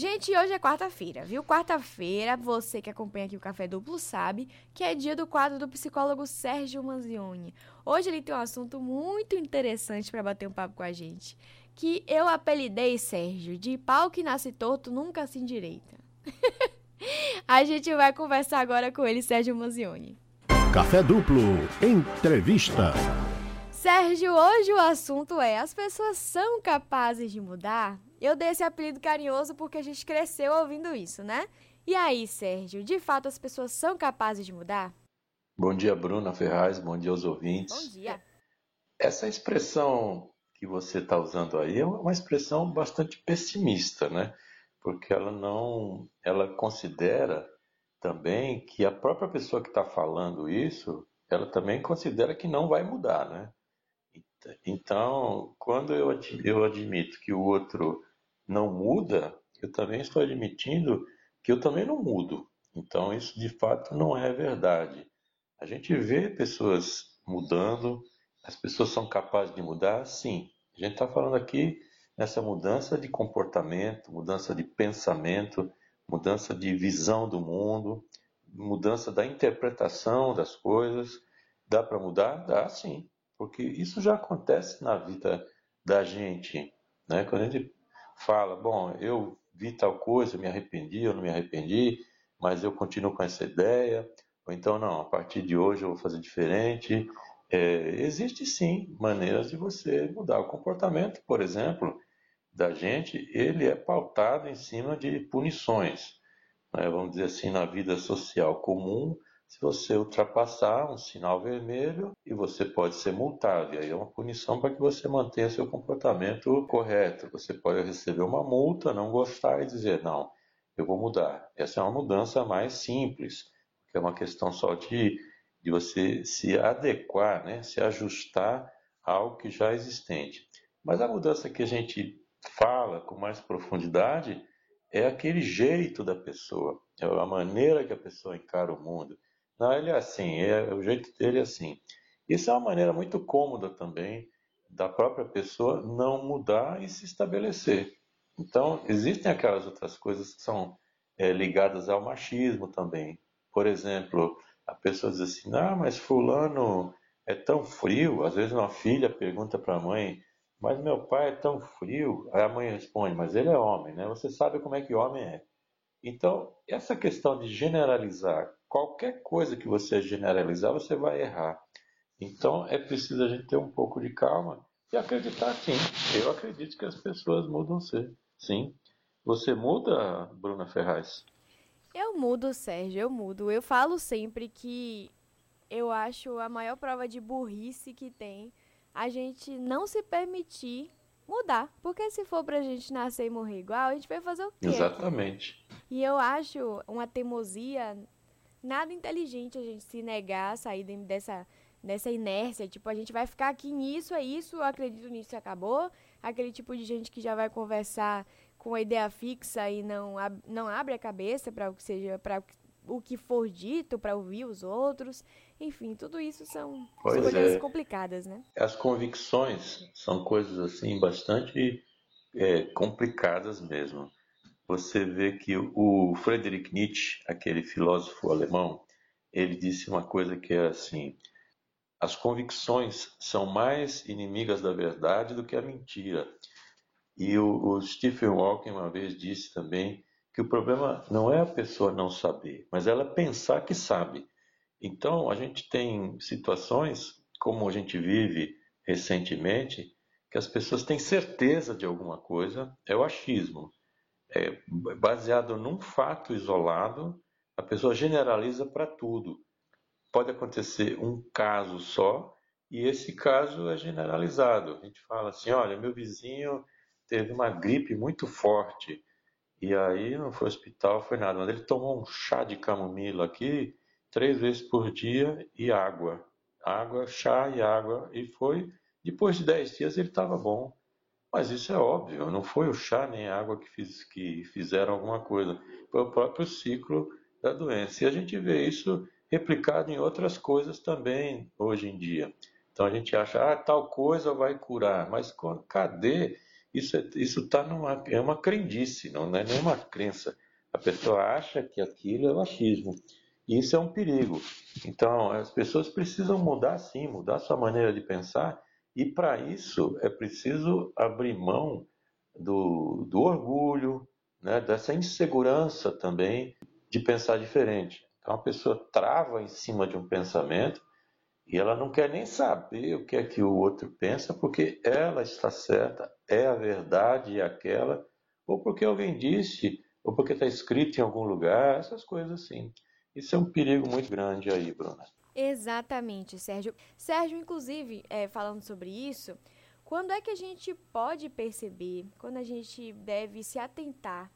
Gente, hoje é quarta-feira, viu? Quarta-feira, você que acompanha aqui o Café Duplo sabe que é dia do quadro do psicólogo Sérgio Manzioni. Hoje ele tem um assunto muito interessante para bater um papo com a gente, que eu apelidei, Sérgio, de pau que nasce torto nunca se endireita. a gente vai conversar agora com ele, Sérgio Manzioni. Café Duplo, entrevista. Sérgio, hoje o assunto é: as pessoas são capazes de mudar? Eu dei esse apelido carinhoso porque a gente cresceu ouvindo isso, né? E aí, Sérgio, de fato as pessoas são capazes de mudar? Bom dia, Bruna Ferraz, bom dia aos ouvintes. Bom dia. Essa expressão que você está usando aí é uma expressão bastante pessimista, né? Porque ela não, ela considera também que a própria pessoa que está falando isso, ela também considera que não vai mudar, né? Então, quando eu, eu admito que o outro não muda, eu também estou admitindo que eu também não mudo. Então, isso de fato não é verdade. A gente vê pessoas mudando, as pessoas são capazes de mudar, sim. A gente está falando aqui nessa mudança de comportamento, mudança de pensamento, mudança de visão do mundo, mudança da interpretação das coisas. Dá para mudar? Dá sim, porque isso já acontece na vida da gente. Né? Quando a gente fala, bom, eu vi tal coisa, me arrependi, eu não me arrependi, mas eu continuo com essa ideia, ou então não, a partir de hoje eu vou fazer diferente. É, existe sim maneiras de você mudar o comportamento, por exemplo, da gente, ele é pautado em cima de punições. Né? Vamos dizer assim, na vida social comum, se você ultrapassar um sinal vermelho e você pode ser multado. E aí é uma punição para que você mantenha seu comportamento correto. Você pode receber uma multa, não gostar e dizer, não, eu vou mudar. Essa é uma mudança mais simples, que é uma questão só de, de você se adequar, né? se ajustar ao que já é existente. Mas a mudança que a gente fala com mais profundidade é aquele jeito da pessoa, é a maneira que a pessoa encara o mundo. Não, ele é assim, é, o jeito dele é assim. Isso é uma maneira muito cômoda também da própria pessoa não mudar e se estabelecer. Então, existem aquelas outras coisas que são é, ligadas ao machismo também. Por exemplo, a pessoa diz assim: ah, mas Fulano é tão frio. Às vezes, uma filha pergunta para a mãe: mas meu pai é tão frio. Aí a mãe responde: mas ele é homem, né? Você sabe como é que homem é. Então, essa questão de generalizar qualquer coisa que você generalizar, você vai errar. Então é preciso a gente ter um pouco de calma e acreditar sim. Eu acredito que as pessoas mudam sim. Sim. Você muda, Bruna Ferraz? Eu mudo, Sérgio, eu mudo. Eu falo sempre que eu acho a maior prova de burrice que tem a gente não se permitir mudar. Porque se for pra gente nascer e morrer igual, a gente vai fazer o quê? Exatamente. E eu acho uma teimosia nada inteligente a gente se negar a sair dessa, dessa inércia. Tipo, a gente vai ficar aqui nisso, é isso, eu acredito nisso acabou. Aquele tipo de gente que já vai conversar com a ideia fixa e não, não abre a cabeça para o que seja, para o que for dito, para ouvir os outros. Enfim, tudo isso são coisas é. complicadas, né? As convicções são coisas assim bastante é, complicadas mesmo você vê que o Friedrich Nietzsche, aquele filósofo alemão, ele disse uma coisa que é assim: as convicções são mais inimigas da verdade do que a mentira. E o, o Stephen Hawking uma vez disse também que o problema não é a pessoa não saber, mas ela pensar que sabe. Então, a gente tem situações, como a gente vive recentemente, que as pessoas têm certeza de alguma coisa, é o achismo é, baseado num fato isolado, a pessoa generaliza para tudo. Pode acontecer um caso só e esse caso é generalizado. A gente fala assim: olha, meu vizinho teve uma gripe muito forte e aí não foi hospital, foi nada, mas ele tomou um chá de camomila aqui três vezes por dia e água. Água, chá e água. E foi, depois de dez dias ele estava bom. Mas isso é óbvio, não foi o chá nem a água que, fiz, que fizeram alguma coisa, foi o próprio ciclo da doença. E a gente vê isso replicado em outras coisas também hoje em dia. Então a gente acha, ah, tal coisa vai curar, mas cadê Isso é, isso está numa é uma crendice, não é nenhuma crença. A pessoa acha que aquilo é machismo. E isso é um perigo. Então, as pessoas precisam mudar sim, mudar sua maneira de pensar, e para isso é preciso abrir mão do, do orgulho, né, dessa insegurança também de pensar diferente. Então, a pessoa trava em cima de um pensamento e ela não quer nem saber o que é que o outro pensa, porque ela está certa, é a verdade aquela, ou porque alguém disse, ou porque está escrito em algum lugar, essas coisas assim. Isso é um perigo muito grande aí, Bruna. Exatamente, Sérgio. Sérgio, inclusive, é, falando sobre isso, quando é que a gente pode perceber, quando a gente deve se atentar,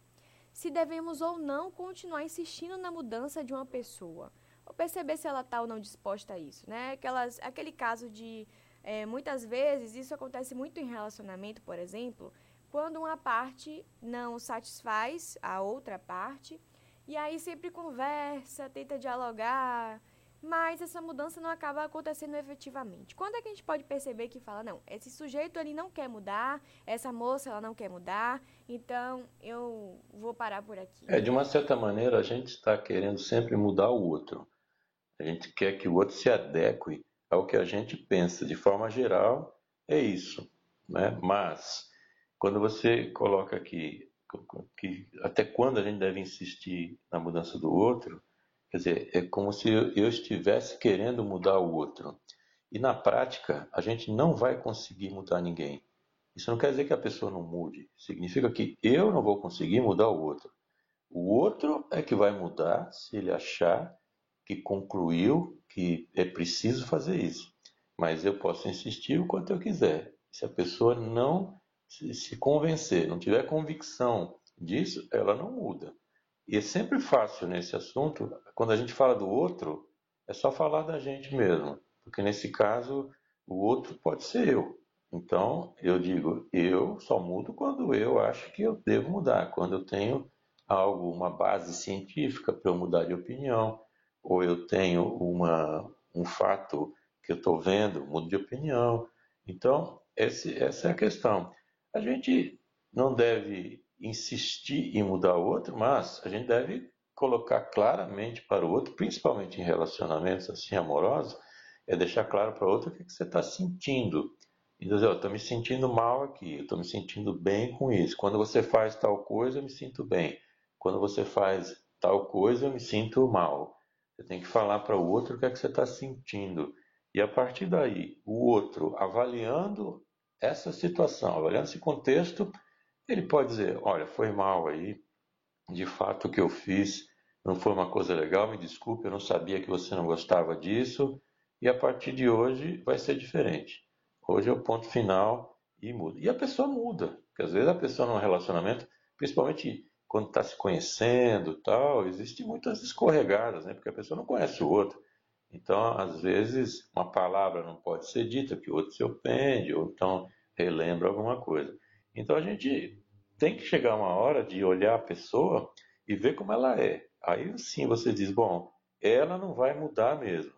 se devemos ou não continuar insistindo na mudança de uma pessoa? ou perceber se ela está ou não disposta a isso, né? Aquelas, aquele caso de, é, muitas vezes, isso acontece muito em relacionamento, por exemplo, quando uma parte não satisfaz a outra parte, e aí sempre conversa, tenta dialogar, mas essa mudança não acaba acontecendo efetivamente. Quando é que a gente pode perceber que fala, não, esse sujeito ele não quer mudar, essa moça ela não quer mudar, então eu vou parar por aqui. É, de uma certa maneira a gente está querendo sempre mudar o outro. A gente quer que o outro se adeque ao que a gente pensa. De forma geral, é isso. Né? Mas, quando você coloca aqui que até quando a gente deve insistir na mudança do outro, quer dizer, é como se eu estivesse querendo mudar o outro. E na prática, a gente não vai conseguir mudar ninguém. Isso não quer dizer que a pessoa não mude. Significa que eu não vou conseguir mudar o outro. O outro é que vai mudar se ele achar que concluiu que é preciso fazer isso. Mas eu posso insistir o quanto eu quiser. Se a pessoa não se convencer, não tiver convicção disso, ela não muda. E é sempre fácil nesse assunto, quando a gente fala do outro, é só falar da gente mesmo. Porque nesse caso, o outro pode ser eu. Então, eu digo, eu só mudo quando eu acho que eu devo mudar, quando eu tenho algo, uma base científica para eu mudar de opinião, ou eu tenho uma, um fato que eu estou vendo, mudo de opinião. Então, esse, essa é a questão. A gente não deve insistir em mudar o outro, mas a gente deve colocar claramente para o outro, principalmente em relacionamentos assim amorosos, é deixar claro para o outro o que, que você está sentindo. E dizer, eu estou me sentindo mal aqui, eu estou me sentindo bem com isso. Quando você faz tal coisa, eu me sinto bem. Quando você faz tal coisa, eu me sinto mal. Você tem que falar para o outro o que é que você está sentindo. E a partir daí, o outro avaliando essa situação, avaliando esse contexto, ele pode dizer: Olha, foi mal aí, de fato o que eu fiz não foi uma coisa legal, me desculpe, eu não sabia que você não gostava disso, e a partir de hoje vai ser diferente. Hoje é o ponto final e muda. E a pessoa muda, porque às vezes a pessoa num relacionamento, principalmente quando está se conhecendo tal, existem muitas escorregadas, né? Porque a pessoa não conhece o outro. Então, às vezes, uma palavra não pode ser dita, que o outro se ofende, ou então relembra alguma coisa. Então, a gente tem que chegar uma hora de olhar a pessoa e ver como ela é. Aí sim você diz, bom, ela não vai mudar mesmo.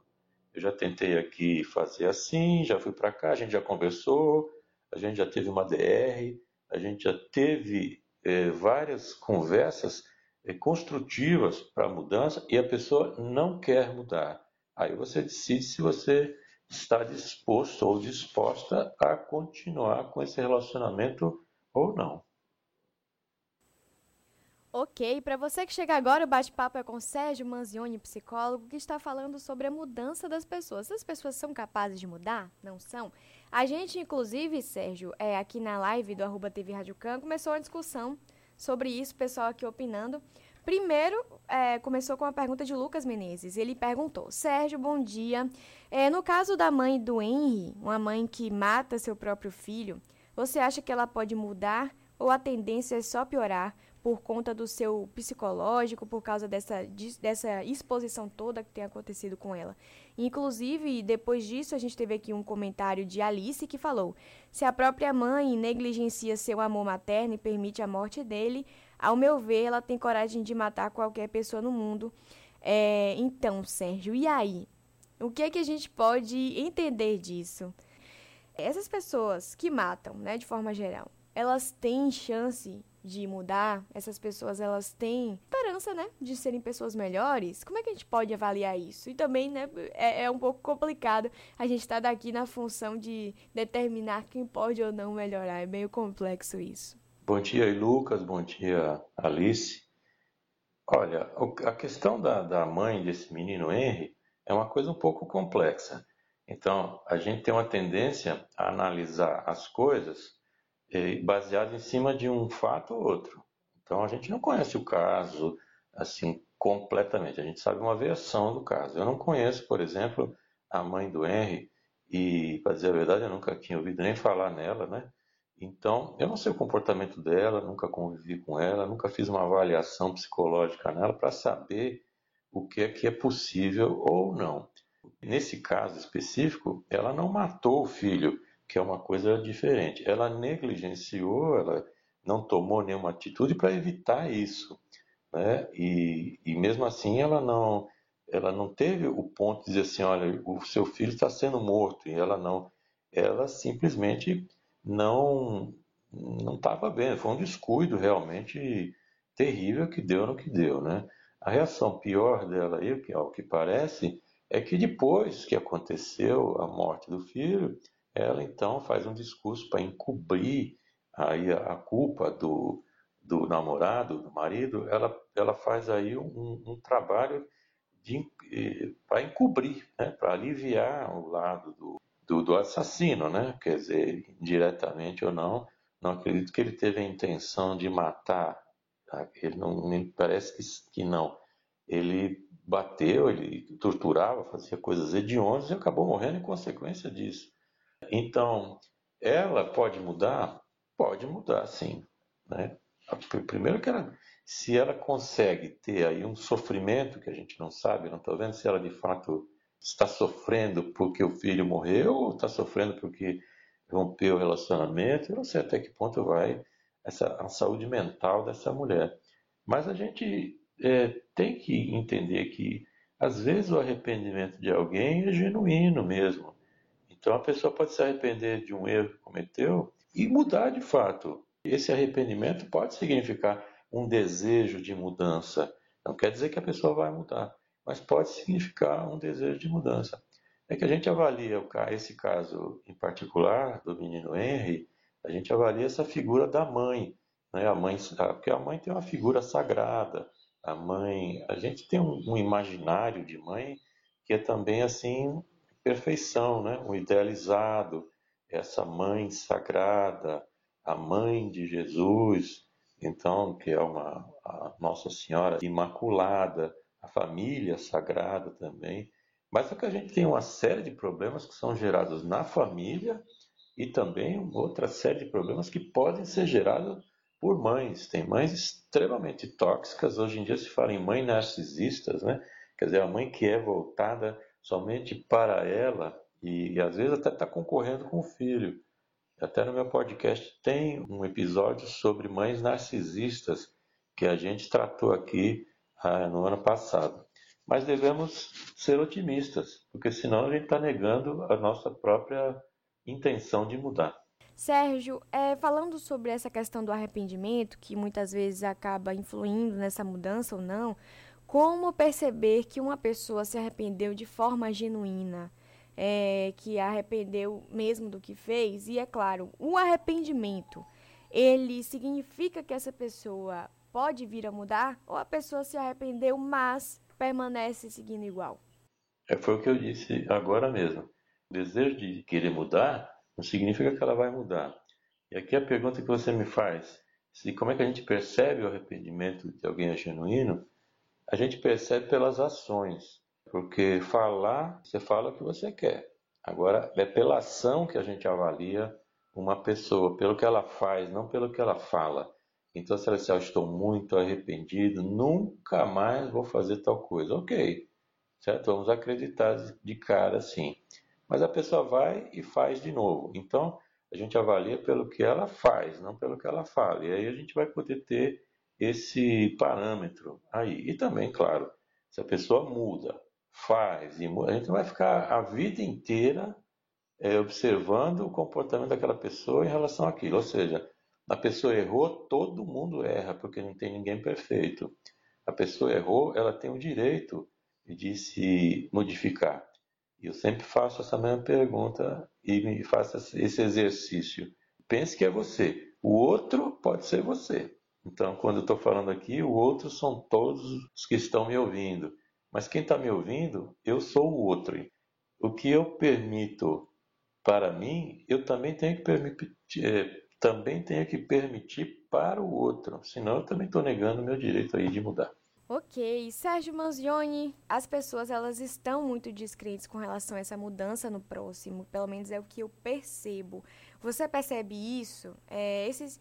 Eu já tentei aqui fazer assim, já fui para cá, a gente já conversou, a gente já teve uma DR, a gente já teve é, várias conversas é, construtivas para mudança e a pessoa não quer mudar. Aí você decide se você está disposto ou disposta a continuar com esse relacionamento ou não. Ok, para você que chega agora, o bate-papo é com Sérgio Manzioni, psicólogo, que está falando sobre a mudança das pessoas. As pessoas são capazes de mudar? Não são? A gente, inclusive, Sérgio, é, aqui na live do arroba TV Rádio Can, começou uma discussão sobre isso, pessoal aqui opinando. Primeiro, é, começou com a pergunta de Lucas Menezes. Ele perguntou: Sérgio, bom dia. É, no caso da mãe do Henry, uma mãe que mata seu próprio filho, você acha que ela pode mudar ou a tendência é só piorar? por conta do seu psicológico, por causa dessa, dessa exposição toda que tem acontecido com ela. Inclusive, depois disso, a gente teve aqui um comentário de Alice que falou: se a própria mãe negligencia seu amor materno e permite a morte dele, ao meu ver, ela tem coragem de matar qualquer pessoa no mundo. É, então, Sérgio, e aí? O que é que a gente pode entender disso? Essas pessoas que matam, né, de forma geral, elas têm chance de mudar, essas pessoas elas têm esperança, né, de serem pessoas melhores. Como é que a gente pode avaliar isso? E também, né, é, é um pouco complicado a gente estar tá daqui na função de determinar quem pode ou não melhorar. É meio complexo isso. Bom dia, Lucas. Bom dia, Alice. Olha, a questão da, da mãe desse menino Henry é uma coisa um pouco complexa. Então, a gente tem uma tendência a analisar as coisas é, baseado em cima de um fato ou outro. Então a gente não conhece o caso assim completamente. A gente sabe uma versão do caso. Eu não conheço, por exemplo, a mãe do Henry e, para dizer a verdade, eu nunca tinha ouvido nem falar nela, né? Então, eu não sei o comportamento dela, nunca convivi com ela, nunca fiz uma avaliação psicológica nela para saber o que é que é possível ou não. Nesse caso específico, ela não matou o filho, que é uma coisa diferente. Ela negligenciou, ela não tomou nenhuma atitude para evitar isso, né? E, e mesmo assim ela não ela não teve o ponto de dizer assim, olha, o seu filho está sendo morto e ela não, ela simplesmente não não estava bem, foi um descuido realmente terrível que deu no que deu, né? A reação pior dela aí, ao que parece, é que depois que aconteceu a morte do filho, ela então faz um discurso para encobrir aí a, culpa do, do namorado, do marido, ela, ela faz aí um, um trabalho para encobrir, né, para aliviar o lado do, do, do, assassino, né? quer dizer, diretamente ou não, não acredito que ele teve a intenção de matar, tá? ele não me parece que, que não. Ele bateu, ele torturava, fazia coisas hediondas e acabou morrendo em consequência disso. Então, ela pode mudar? Pode mudar, sim. Né? Primeiro que ela, se ela consegue ter aí um sofrimento que a gente não sabe, não estou vendo se ela de fato está sofrendo porque o filho morreu ou está sofrendo porque rompeu o relacionamento, eu não sei até que ponto vai essa, a saúde mental dessa mulher. Mas a gente é, tem que entender que às vezes o arrependimento de alguém é genuíno mesmo. Então a pessoa pode se arrepender de um erro que cometeu e mudar de fato. Esse arrependimento pode significar um desejo de mudança. Não quer dizer que a pessoa vai mudar, mas pode significar um desejo de mudança. É que a gente avalia esse caso em particular do menino Henry, a gente avalia essa figura da mãe, né? A mãe, porque a mãe tem uma figura sagrada. A mãe, a gente tem um, um imaginário de mãe que é também assim perfeição, né? o idealizado, essa mãe sagrada, a mãe de Jesus, então, que é uma Nossa Senhora Imaculada, a família sagrada também. Mas é que a gente tem uma série de problemas que são gerados na família e também outra série de problemas que podem ser gerados por mães. Tem mães extremamente tóxicas, hoje em dia se fala em mães narcisistas, né? Quer dizer, a mãe que é voltada somente para ela e, e às vezes até está concorrendo com o filho. Até no meu podcast tem um episódio sobre mães narcisistas que a gente tratou aqui ah, no ano passado. Mas devemos ser otimistas, porque senão a gente está negando a nossa própria intenção de mudar. Sérgio, é, falando sobre essa questão do arrependimento, que muitas vezes acaba influindo nessa mudança ou não, como perceber que uma pessoa se arrependeu de forma genuína, é, que arrependeu mesmo do que fez? E é claro, o arrependimento, ele significa que essa pessoa pode vir a mudar ou a pessoa se arrependeu, mas permanece seguindo igual? É, foi o que eu disse agora mesmo. O desejo de querer mudar não significa que ela vai mudar. E aqui a pergunta que você me faz, se como é que a gente percebe o arrependimento de alguém é genuíno, a gente percebe pelas ações, porque falar, você fala o que você quer. Agora, é pela ação que a gente avalia uma pessoa, pelo que ela faz, não pelo que ela fala. Então, se ela disser, eu estou muito arrependido, nunca mais vou fazer tal coisa. Ok, certo? Vamos acreditar de cara assim. Mas a pessoa vai e faz de novo. Então, a gente avalia pelo que ela faz, não pelo que ela fala. E aí a gente vai poder ter esse parâmetro aí. E também, claro, se a pessoa muda, faz e muda, a gente vai ficar a vida inteira é, observando o comportamento daquela pessoa em relação àquilo. Ou seja, A pessoa errou, todo mundo erra, porque não tem ninguém perfeito. A pessoa errou, ela tem o direito de se modificar. Eu sempre faço essa mesma pergunta e me faço esse exercício. Pense que é você. O outro pode ser você. Então, quando eu estou falando aqui, o outro são todos os que estão me ouvindo. Mas quem está me ouvindo, eu sou o outro. O que eu permito para mim, eu também tenho que permitir, é, também tenho que permitir para o outro. Senão, eu também estou negando o meu direito aí de mudar. Ok, Sérgio Manzioni, as pessoas elas estão muito descrentes com relação a essa mudança no próximo, pelo menos é o que eu percebo. Você percebe isso? É, esses,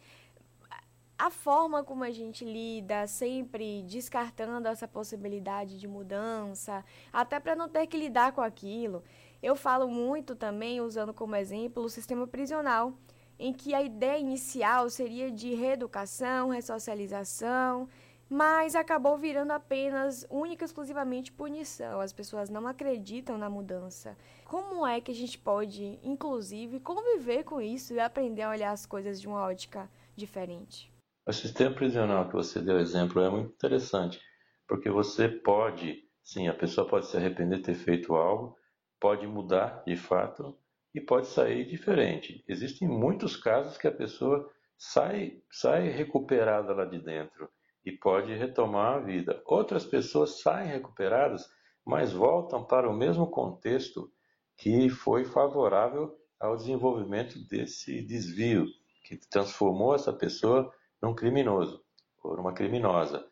a forma como a gente lida, sempre descartando essa possibilidade de mudança, até para não ter que lidar com aquilo. Eu falo muito também, usando como exemplo, o sistema prisional, em que a ideia inicial seria de reeducação, ressocialização mas acabou virando apenas, única e exclusivamente punição. As pessoas não acreditam na mudança. Como é que a gente pode, inclusive, conviver com isso e aprender a olhar as coisas de uma ótica diferente? O sistema prisional que você deu exemplo é muito interessante, porque você pode, sim, a pessoa pode se arrepender de ter feito algo, pode mudar de fato e pode sair diferente. Existem muitos casos que a pessoa sai, sai recuperada lá de dentro e pode retomar a vida. Outras pessoas saem recuperadas, mas voltam para o mesmo contexto que foi favorável ao desenvolvimento desse desvio, que transformou essa pessoa num criminoso ou numa criminosa.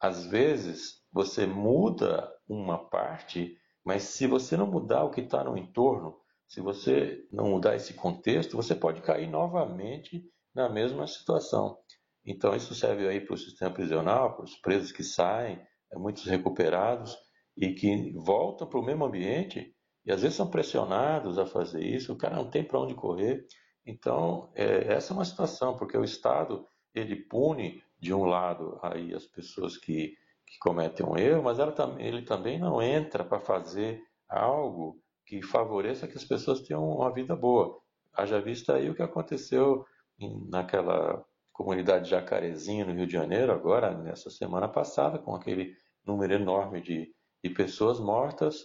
Às vezes, você muda uma parte, mas se você não mudar o que está no entorno, se você não mudar esse contexto, você pode cair novamente na mesma situação. Então, isso serve aí para o sistema prisional, para os presos que saem, é, muitos recuperados e que voltam para o mesmo ambiente e às vezes são pressionados a fazer isso, o cara não tem para onde correr. Então, é, essa é uma situação, porque o Estado, ele pune, de um lado, aí as pessoas que, que cometem um erro, mas ela, ele também não entra para fazer algo que favoreça que as pessoas tenham uma vida boa. Haja vista aí o que aconteceu naquela comunidade Jacarezinho, no Rio de Janeiro, agora, nessa semana passada, com aquele número enorme de, de pessoas mortas.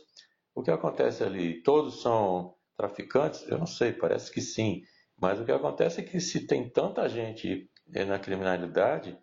O que acontece ali? Todos são traficantes? Eu não sei, parece que sim. Mas o que acontece é que se tem tanta gente eh, na criminalidade,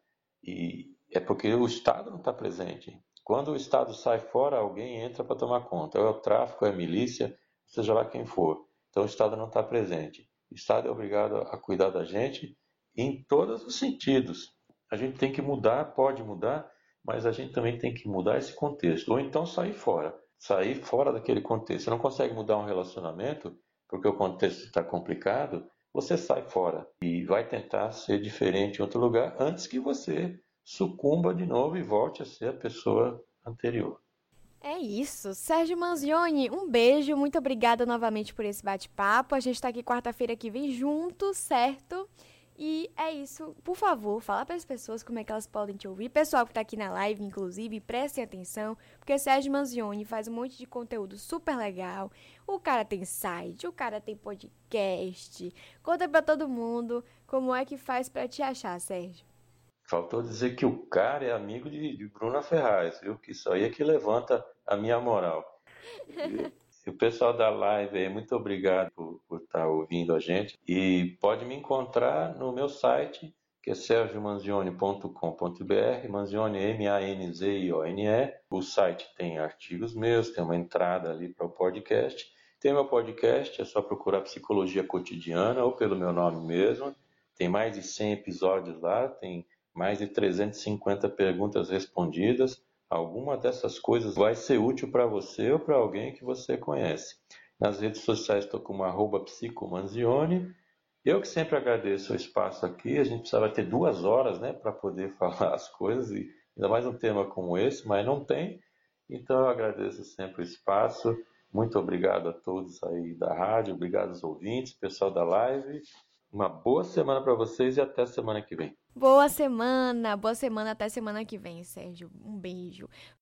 e é porque o Estado não está presente. Quando o Estado sai fora, alguém entra para tomar conta. Ou é o tráfico, é a milícia, seja lá quem for. Então o Estado não está presente. O Estado é obrigado a cuidar da gente em todos os sentidos. A gente tem que mudar, pode mudar, mas a gente também tem que mudar esse contexto. Ou então sair fora. Sair fora daquele contexto. Você não consegue mudar um relacionamento porque o contexto está complicado, você sai fora e vai tentar ser diferente em outro lugar antes que você sucumba de novo e volte a ser a pessoa anterior. É isso. Sérgio Manzioni, um beijo. Muito obrigada novamente por esse bate-papo. A gente está aqui quarta-feira que vem junto, certo? E é isso. Por favor, fala para as pessoas como é que elas podem te ouvir. Pessoal que está aqui na live, inclusive, prestem atenção, porque Sérgio Manzioni faz um monte de conteúdo super legal. O cara tem site, o cara tem podcast. Conta para todo mundo como é que faz para te achar, Sérgio. Faltou dizer que o cara é amigo de, de Bruna Ferraz, viu? Que isso aí é que levanta a minha moral. E o pessoal da live aí, muito obrigado por, por estar tá ouvindo a gente. E pode me encontrar no meu site, que é sergiomanzione.com.br, Manzione M-A-N-Z-I-O-N-E. O site tem artigos meus, tem uma entrada ali para o podcast. Tem meu podcast, é só procurar Psicologia Cotidiana ou pelo meu nome mesmo. Tem mais de 100 episódios lá, tem mais de 350 perguntas respondidas alguma dessas coisas vai ser útil para você ou para alguém que você conhece. Nas redes sociais estou como arroba psicomanzione. Eu que sempre agradeço o espaço aqui, a gente precisava ter duas horas né, para poder falar as coisas, e ainda mais um tema como esse, mas não tem. Então eu agradeço sempre o espaço. Muito obrigado a todos aí da rádio, obrigado aos ouvintes, pessoal da live. Uma boa semana para vocês e até semana que vem. Boa semana, boa semana até semana que vem, Sérgio. Um beijo.